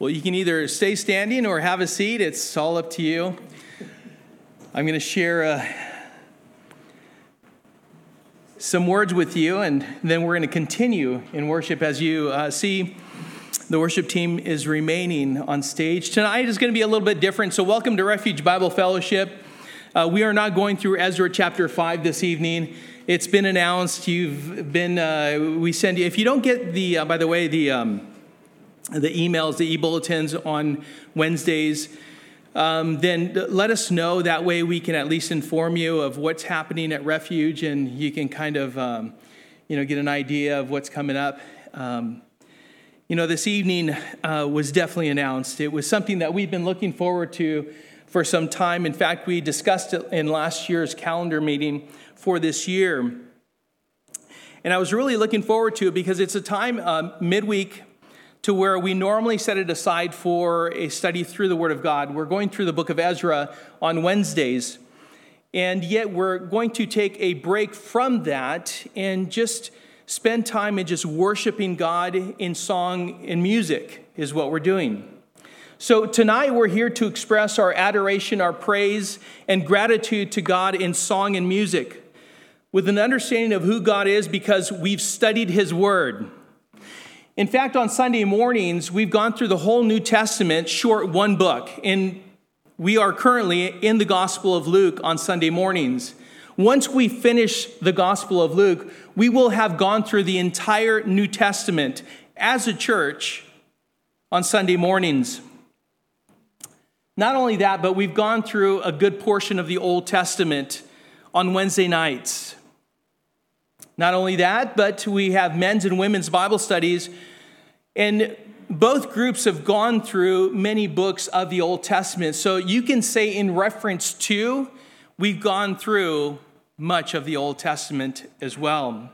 Well, you can either stay standing or have a seat. It's all up to you. I'm going to share uh, some words with you, and then we're going to continue in worship as you uh, see. The worship team is remaining on stage. Tonight is going to be a little bit different. So, welcome to Refuge Bible Fellowship. Uh, we are not going through Ezra chapter 5 this evening. It's been announced. You've been, uh, we send you, if you don't get the, uh, by the way, the, um, the emails, the e bulletins on Wednesdays, um, then let us know. That way we can at least inform you of what's happening at Refuge and you can kind of, um, you know, get an idea of what's coming up. Um, you know, this evening uh, was definitely announced. It was something that we've been looking forward to for some time. In fact, we discussed it in last year's calendar meeting for this year. And I was really looking forward to it because it's a time uh, midweek to where we normally set it aside for a study through the Word of God. We're going through the book of Ezra on Wednesdays, and yet we're going to take a break from that and just spend time in just worshiping God in song and music, is what we're doing. So tonight we're here to express our adoration, our praise, and gratitude to God in song and music with an understanding of who God is because we've studied His Word. In fact, on Sunday mornings, we've gone through the whole New Testament, short one book, and we are currently in the Gospel of Luke on Sunday mornings. Once we finish the Gospel of Luke, we will have gone through the entire New Testament as a church on Sunday mornings. Not only that, but we've gone through a good portion of the Old Testament on Wednesday nights. Not only that, but we have men's and women's Bible studies and both groups have gone through many books of the Old Testament. So you can say, in reference to, we've gone through much of the Old Testament as well.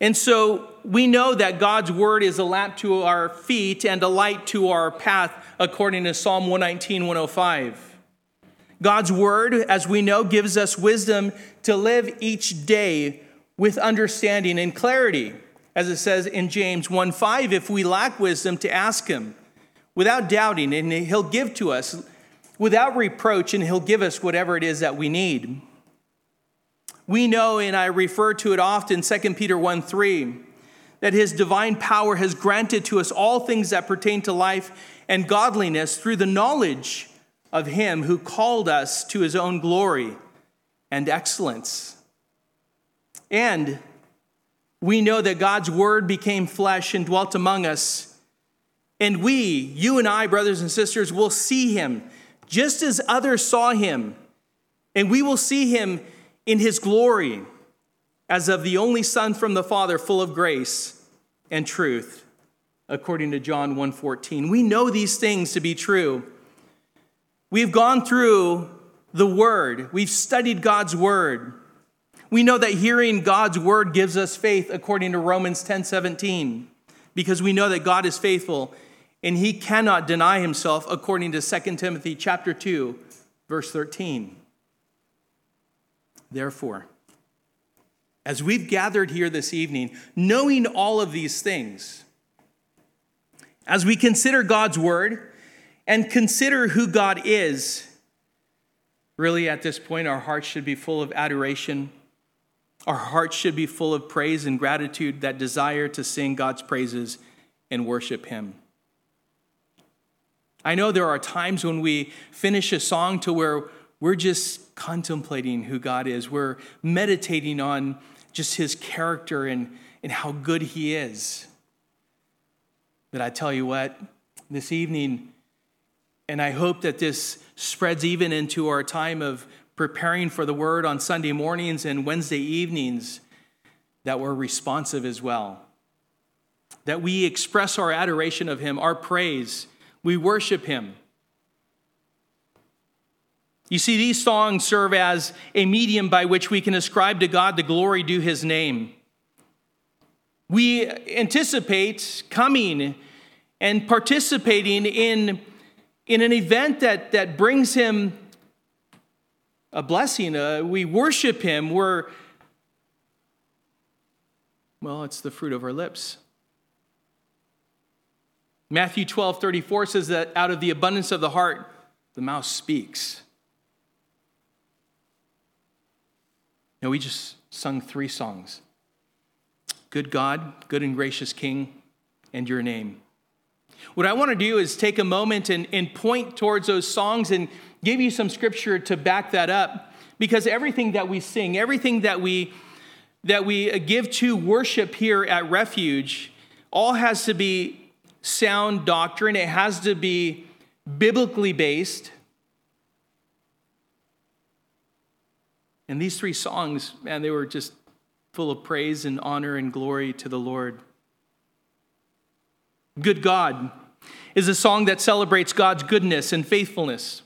And so we know that God's word is a lamp to our feet and a light to our path, according to Psalm 119, 105. God's word, as we know, gives us wisdom to live each day with understanding and clarity as it says in James 1 5, if we lack wisdom, to ask him without doubting, and he'll give to us without reproach, and he'll give us whatever it is that we need. We know, and I refer to it often, 2 Peter 1 3, that his divine power has granted to us all things that pertain to life and godliness through the knowledge of him who called us to his own glory and excellence. And we know that God's word became flesh and dwelt among us. And we, you and I, brothers and sisters, will see him just as others saw him. And we will see him in his glory as of the only son from the father full of grace and truth according to John 1:14 we know these things to be true we've gone through the word we've studied God's word we know that hearing God's word gives us faith according to Romans 10 17, because we know that God is faithful and he cannot deny himself according to 2 Timothy chapter 2, verse 13. Therefore, as we've gathered here this evening, knowing all of these things, as we consider God's word and consider who God is, really at this point, our hearts should be full of adoration our hearts should be full of praise and gratitude that desire to sing God's praises and worship Him. I know there are times when we finish a song to where we're just contemplating who God is. We're meditating on just His character and, and how good He is. But I tell you what, this evening, and I hope that this spreads even into our time of preparing for the word on Sunday mornings and Wednesday evenings that we're responsive as well. That we express our adoration of Him, our praise, we worship Him. You see, these songs serve as a medium by which we can ascribe to God the glory due His name. We anticipate coming and participating in, in an event that, that brings Him a blessing. Uh, we worship Him. We're, well, it's the fruit of our lips. Matthew 12, 34 says that out of the abundance of the heart, the mouth speaks. Now, we just sung three songs Good God, Good and Gracious King, and Your Name. What I want to do is take a moment and, and point towards those songs and give you some scripture to back that up because everything that we sing, everything that we that we uh, give to worship here at Refuge all has to be sound doctrine. It has to be biblically based. And these three songs, man, they were just full of praise and honor and glory to the Lord. Good God is a song that celebrates God's goodness and faithfulness.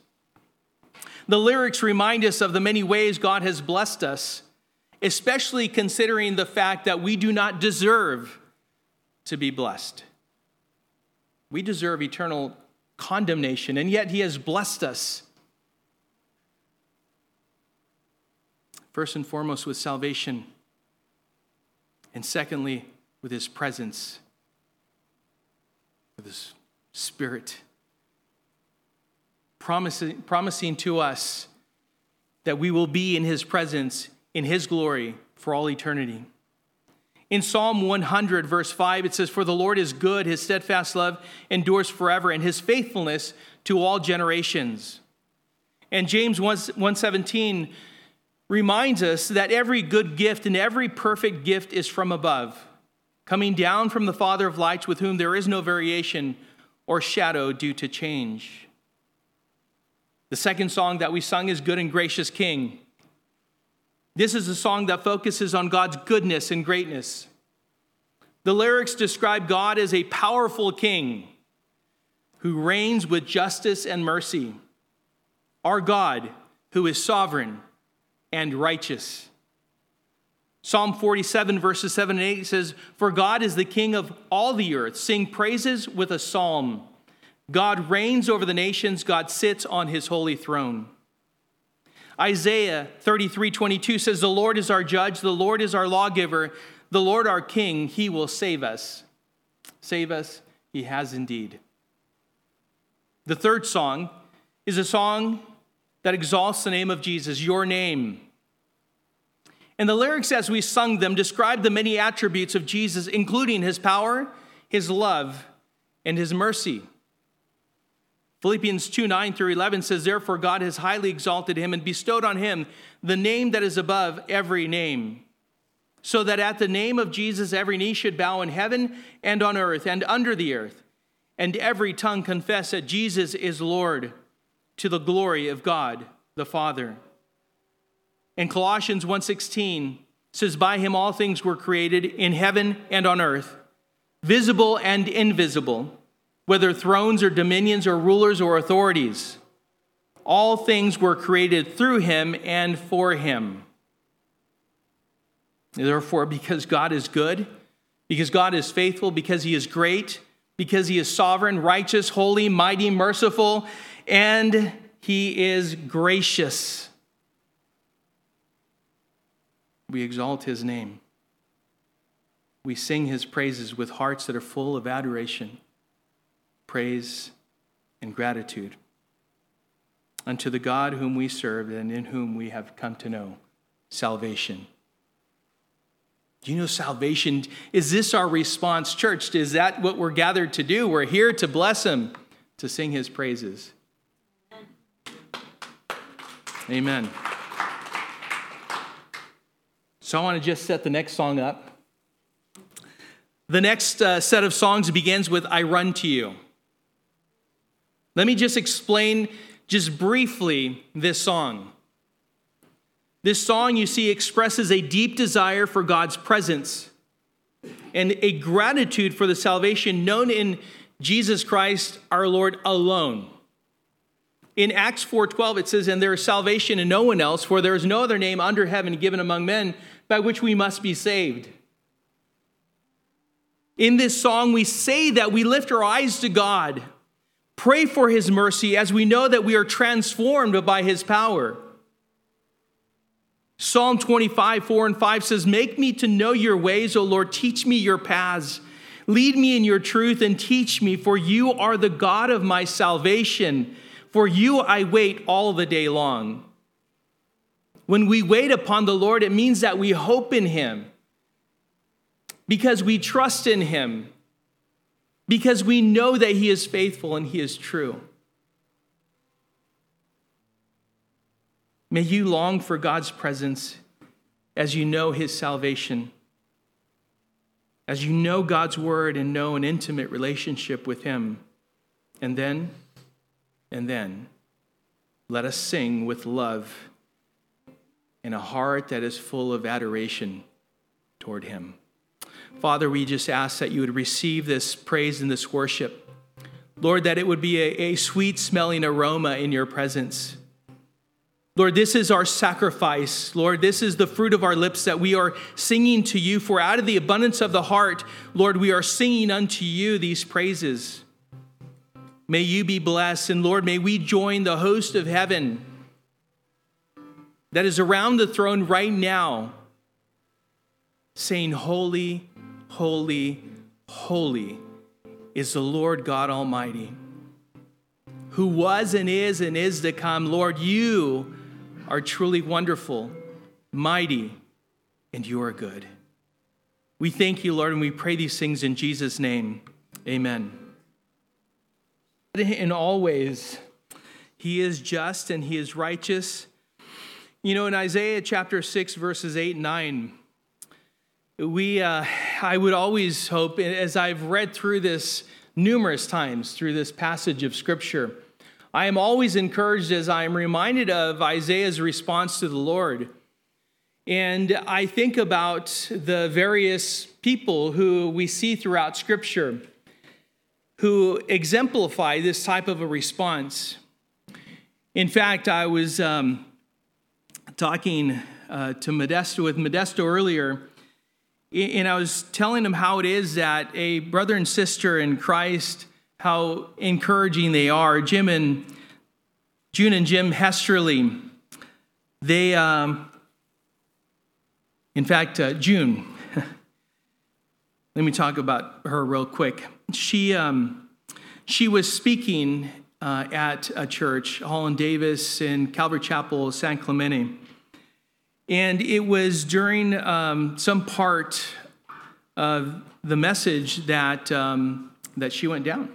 The lyrics remind us of the many ways God has blessed us, especially considering the fact that we do not deserve to be blessed. We deserve eternal condemnation, and yet He has blessed us. First and foremost, with salvation, and secondly, with His presence, with His Spirit promising, promising to us that we will be in his presence, in his glory for all eternity. In Psalm 100, verse 5, it says, For the Lord is good, his steadfast love endures forever, and his faithfulness to all generations. And James 117 reminds us that every good gift and every perfect gift is from above, coming down from the Father of lights, with whom there is no variation or shadow due to change. The second song that we sung is Good and Gracious King. This is a song that focuses on God's goodness and greatness. The lyrics describe God as a powerful king who reigns with justice and mercy. Our God, who is sovereign and righteous. Psalm 47, verses 7 and 8 says, For God is the king of all the earth. Sing praises with a psalm. God reigns over the nations, God sits on his holy throne. Isaiah 33 22 says, The Lord is our judge, the Lord is our lawgiver, the Lord our king, he will save us. Save us, he has indeed. The third song is a song that exalts the name of Jesus, your name. And the lyrics, as we sung them, describe the many attributes of Jesus, including his power, his love, and his mercy. Philippians 2 9 through 11 says, Therefore, God has highly exalted him and bestowed on him the name that is above every name, so that at the name of Jesus every knee should bow in heaven and on earth and under the earth, and every tongue confess that Jesus is Lord to the glory of God the Father. And Colossians 1:16 says by him all things were created in heaven and on earth, visible and invisible whether thrones or dominions or rulers or authorities. All things were created through him and for him. Therefore, because God is good, because God is faithful, because he is great, because he is sovereign, righteous, holy, mighty, merciful, and he is gracious, we exalt his name. We sing his praises with hearts that are full of adoration praise, and gratitude unto the God whom we serve and in whom we have come to know salvation. Do you know salvation? Is this our response, church? Is that what we're gathered to do? We're here to bless Him, to sing His praises. Amen. So I want to just set the next song up. The next uh, set of songs begins with I Run to You. Let me just explain just briefly this song. This song, you see, expresses a deep desire for God's presence and a gratitude for the salvation known in Jesus Christ our Lord alone. In Acts 4:12 it says and there is salvation in no one else for there is no other name under heaven given among men by which we must be saved. In this song we say that we lift our eyes to God Pray for his mercy as we know that we are transformed by his power. Psalm 25, 4 and 5 says, Make me to know your ways, O Lord, teach me your paths. Lead me in your truth and teach me, for you are the God of my salvation. For you I wait all the day long. When we wait upon the Lord, it means that we hope in him because we trust in him, because we know that he is faithful and he is true. May you long for God's presence as you know his salvation, as you know God's word and know an intimate relationship with him. And then, and then, let us sing with love and a heart that is full of adoration toward him. Father, we just ask that you would receive this praise and this worship. Lord, that it would be a, a sweet smelling aroma in your presence. Lord, this is our sacrifice. Lord, this is the fruit of our lips that we are singing to you. For out of the abundance of the heart, Lord, we are singing unto you these praises. May you be blessed. And Lord, may we join the host of heaven that is around the throne right now, saying, Holy, holy, holy is the Lord God Almighty, who was and is and is to come. Lord, you are truly wonderful, mighty, and you are good. We thank you, Lord, and we pray these things in Jesus' name. Amen. In all ways, he is just and he is righteous. You know, in Isaiah chapter 6, verses 8 and 9, we, uh, I would always hope, as I've read through this numerous times through this passage of Scripture, I am always encouraged as I am reminded of Isaiah's response to the Lord. And I think about the various people who we see throughout Scripture who exemplify this type of a response. In fact, I was um, talking uh, to Modesto with Modesto earlier, and I was telling him how it is that a brother and sister in Christ how encouraging they are. Jim and June and Jim Hesterly, they, um, in fact, uh, June, let me talk about her real quick. She, um, she was speaking uh, at a church, Holland Davis in Calvary Chapel, San Clemente. And it was during um, some part of the message that, um, that she went down.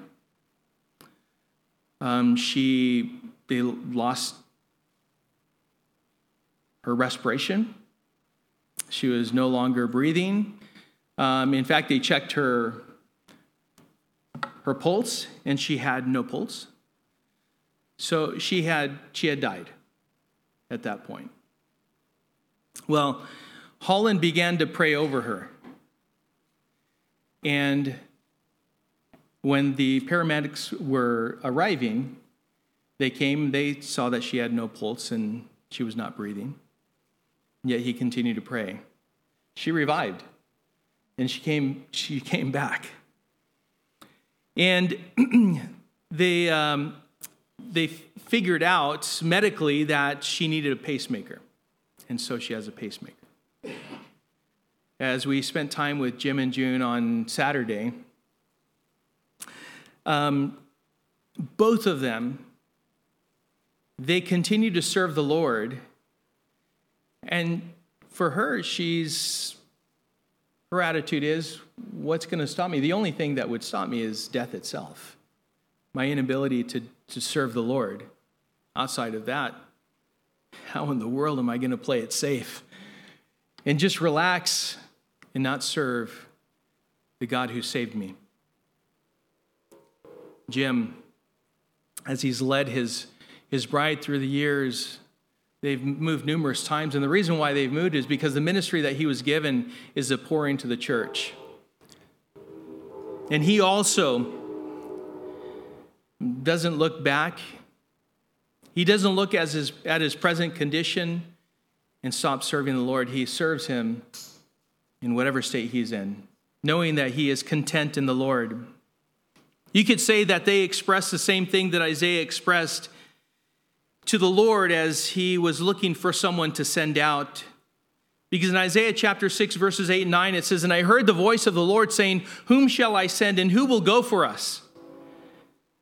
Um, she they lost her respiration. She was no longer breathing. Um, in fact, they checked her her pulse, and she had no pulse. So she had she had died at that point. Well, Holland began to pray over her. And when the paramedics were arriving, they came, they saw that she had no pulse and she was not breathing. Yet he continued to pray. She revived and she came, she came back. And they, um, they figured out medically that she needed a pacemaker. And so she has a pacemaker. As we spent time with Jim and June on Saturday, um, both of them, they continue to serve the Lord. And for her, she's, her attitude is, what's going to stop me? The only thing that would stop me is death itself, my inability to, to serve the Lord. Outside of that, how in the world am I going to play it safe? And just relax and not serve the God who saved me. Jim, as he's led his, his bride through the years, they've moved numerous times. And the reason why they've moved is because the ministry that he was given is to pour into the church. And he also doesn't look back. He doesn't look as his, at his present condition and stop serving the Lord. He serves him in whatever state he's in, knowing that he is content in the Lord. You could say that they express the same thing that Isaiah expressed to the Lord as he was looking for someone to send out. Because in Isaiah chapter 6, verses 8 and 9, it says, And I heard the voice of the Lord saying, Whom shall I send, and who will go for us?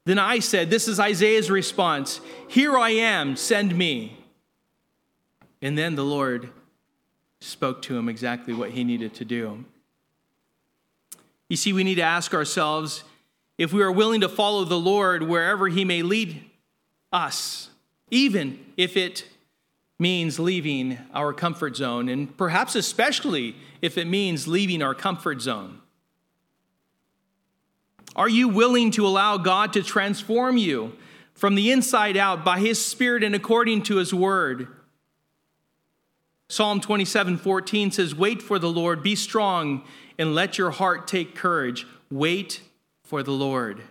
Then I said, This is Isaiah's response Here I am, send me. And then the Lord spoke to him exactly what he needed to do. You see, we need to ask ourselves if we are willing to follow the Lord wherever he may lead us, even if it means leaving our comfort zone, and perhaps especially if it means leaving our comfort zone. Are you willing to allow God to transform you from the inside out by His Spirit and according to His Word? Psalm 27 14 says, Wait for the Lord, be strong, and let your heart take courage. Wait for the Lord.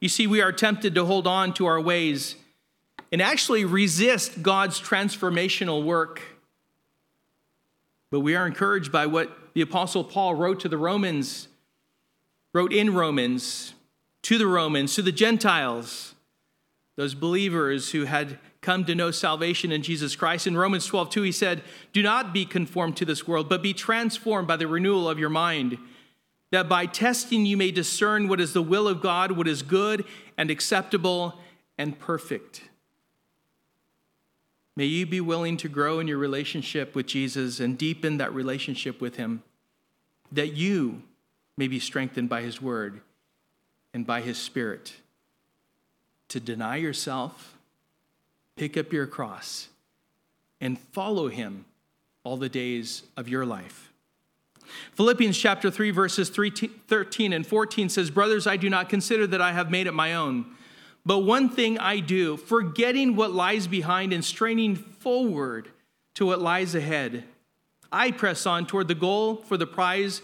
You see, we are tempted to hold on to our ways and actually resist God's transformational work. But we are encouraged by what the Apostle Paul wrote to the Romans, wrote in Romans, to the Romans, to the Gentiles, those believers who had come to know salvation in Jesus Christ. In Romans 12, 2, he said, Do not be conformed to this world, but be transformed by the renewal of your mind, that by testing you may discern what is the will of God, what is good and acceptable and perfect. May you be willing to grow in your relationship with Jesus and deepen that relationship with Him, that you may be strengthened by His Word and by His Spirit to deny yourself, pick up your cross, and follow Him all the days of your life. Philippians chapter 3, verses 13 and 14 says, Brothers, I do not consider that I have made it my own. But one thing I do, forgetting what lies behind and straining forward to what lies ahead, I press on toward the goal for the prize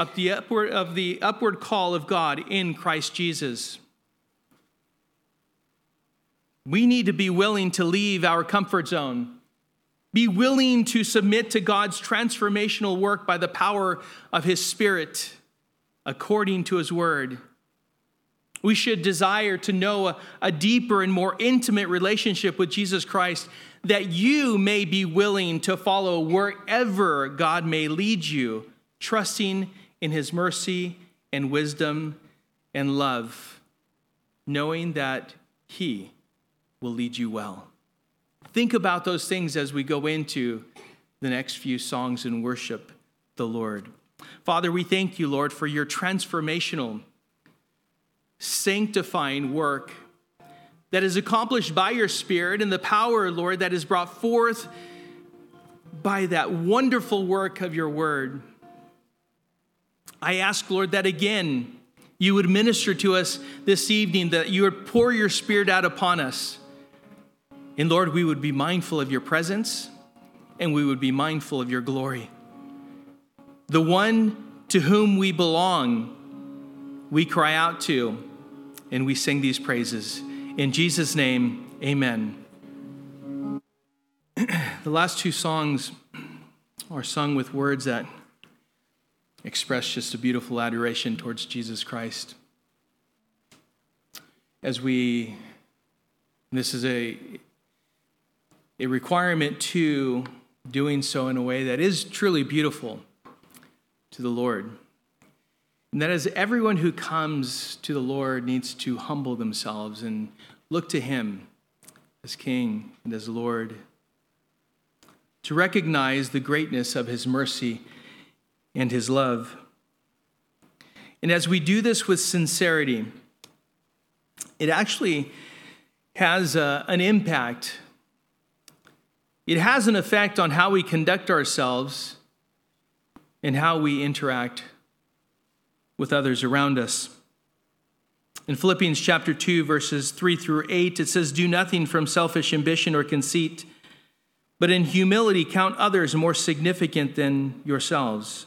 of the upward, of the upward call of God in Christ Jesus. We need to be willing to leave our comfort zone, be willing to submit to God's transformational work by the power of His Spirit according to His Word. We should desire to know a, a, deeper and more intimate relationship with Jesus Christ that you may be willing to follow wherever God may lead you, trusting in his mercy and wisdom and love, knowing that he will lead you well. Think about those things as we go into the next few songs and worship the Lord. Father, we thank you, Lord, for your transformational sanctifying work that is accomplished by your Spirit and the power, Lord, that is brought forth by that wonderful work of your word. I ask, Lord, that again you would minister to us this evening, that you would pour your Spirit out upon us. And Lord, we would be mindful of your presence and we would be mindful of your glory. The one to whom we belong, we cry out to and we sing these praises. In Jesus' name, amen. the last two songs are sung with words that express just a beautiful adoration towards Jesus Christ. As we, this is a, a requirement to doing so in a way that is truly beautiful to the Lord. And that is, everyone who comes to the Lord needs to humble themselves and look to Him as King and as Lord, to recognize the greatness of His mercy and His love. And as we do this with sincerity, it actually has a, uh, an impact. It has an effect on how we conduct ourselves and how we interact with others around us. In Philippians chapter 2, verses 3 through 8, it says, Do nothing from selfish ambition or conceit, but in humility count others more significant than yourselves.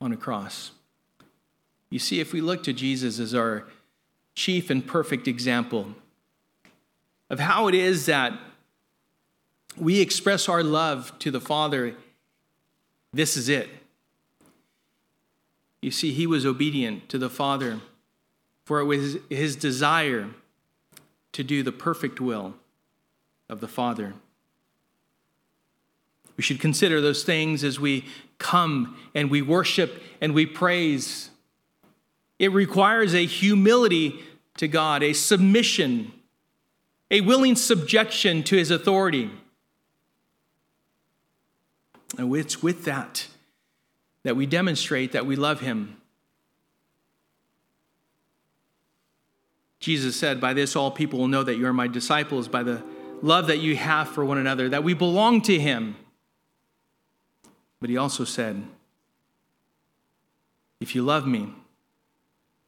on a cross. You see, if we look to Jesus as our chief and perfect example of how it is that we express our love to the Father, this is it. You see, he was obedient to the Father, for it was his desire to do the perfect will of the Father. We should consider those things as we come and we worship and we praise. It requires a humility to God, a submission, a willing subjection to his authority. And it's with that that we demonstrate that we love him. Jesus said, By this all people will know that you are my disciples, by the love that you have for one another, that we belong to him. But he also said, If you love me,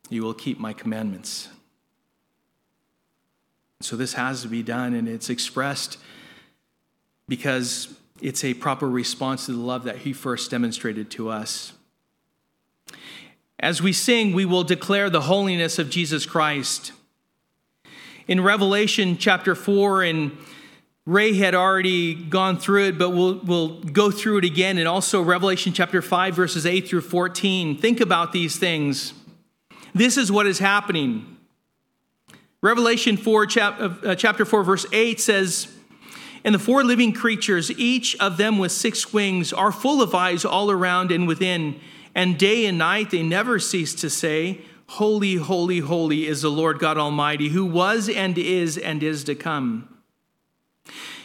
you will keep my commandments. So this has to be done, and it's expressed because it's a proper response to the love that he first demonstrated to us. As we sing, we will declare the holiness of Jesus Christ. In Revelation chapter 4, and Ray had already gone through it, but we'll, we'll go through it again. And also Revelation chapter 5, verses 8 through 14. Think about these things. This is what is happening. Revelation 4, chap, uh, chapter 4, verse 8 says, and the four living creatures, each of them with six wings, are full of eyes all around and within. And day and night they never cease to say, Holy, holy, holy is the Lord God Almighty, who was and is and is to come.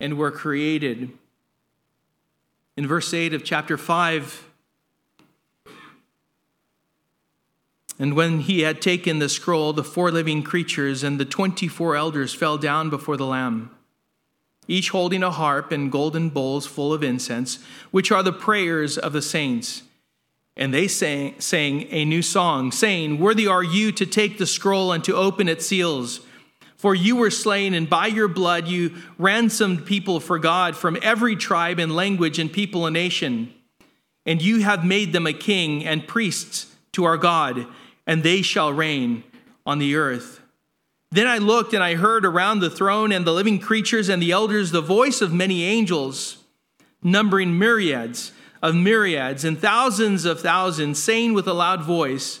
and were created. In verse 8 of chapter 5, And when he had taken the scroll, the four living creatures and the 24 elders fell down before the Lamb each holding a harp and golden bowls full of incense, which are the prayers of the saints. And they sang, sang a new song, saying, Worthy are you to take the scroll and to open its seals. For you were slain, and by your blood you ransomed people for God from every tribe and language and people and nation. And you have made them a king and priests to our God, and they shall reign on the earth. Then I looked and I heard around the throne and the living creatures and the elders the voice of many angels, numbering myriads of myriads and thousands of thousands, saying with a loud voice,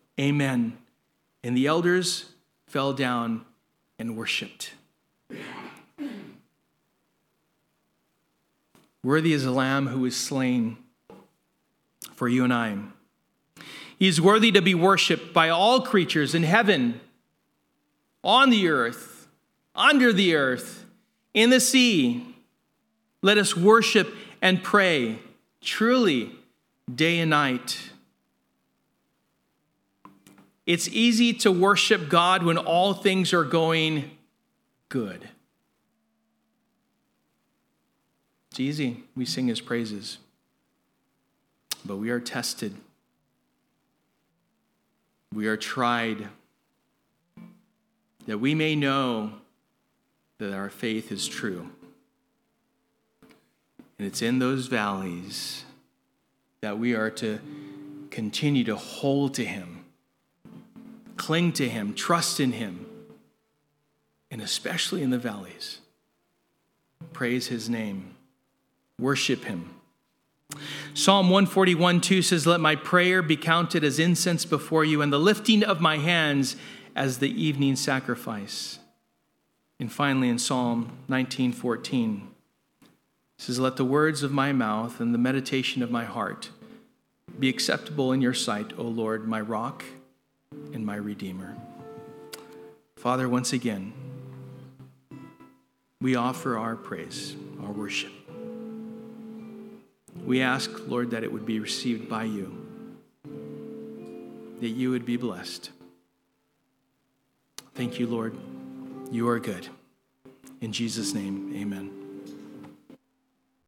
Amen. And the elders fell down and worshiped. Worthy is the Lamb who is slain for you and I. He is worthy to be worshiped by all creatures in heaven on the earth, under the earth, in the sea. Let us worship and pray truly day and night. It's easy to worship God when all things are going good. It's easy. We sing his praises. But we are tested. We are tried that we may know that our faith is true. And it's in those valleys that we are to continue to hold to Him, cling to Him, trust in Him, and especially in the valleys. Praise His name, worship Him, Psalm 141 2 says, Let my prayer be counted as incense before you, and the lifting of my hands as the evening sacrifice. And finally, in Psalm 19 14, says, Let the words of my mouth and the meditation of my heart be acceptable in your sight, O Lord, my rock and my redeemer. Father, once again, we offer our praise, our worship. We ask, Lord, that it would be received by you, that you would be blessed. Thank you, Lord. You are good. In Jesus' name, amen.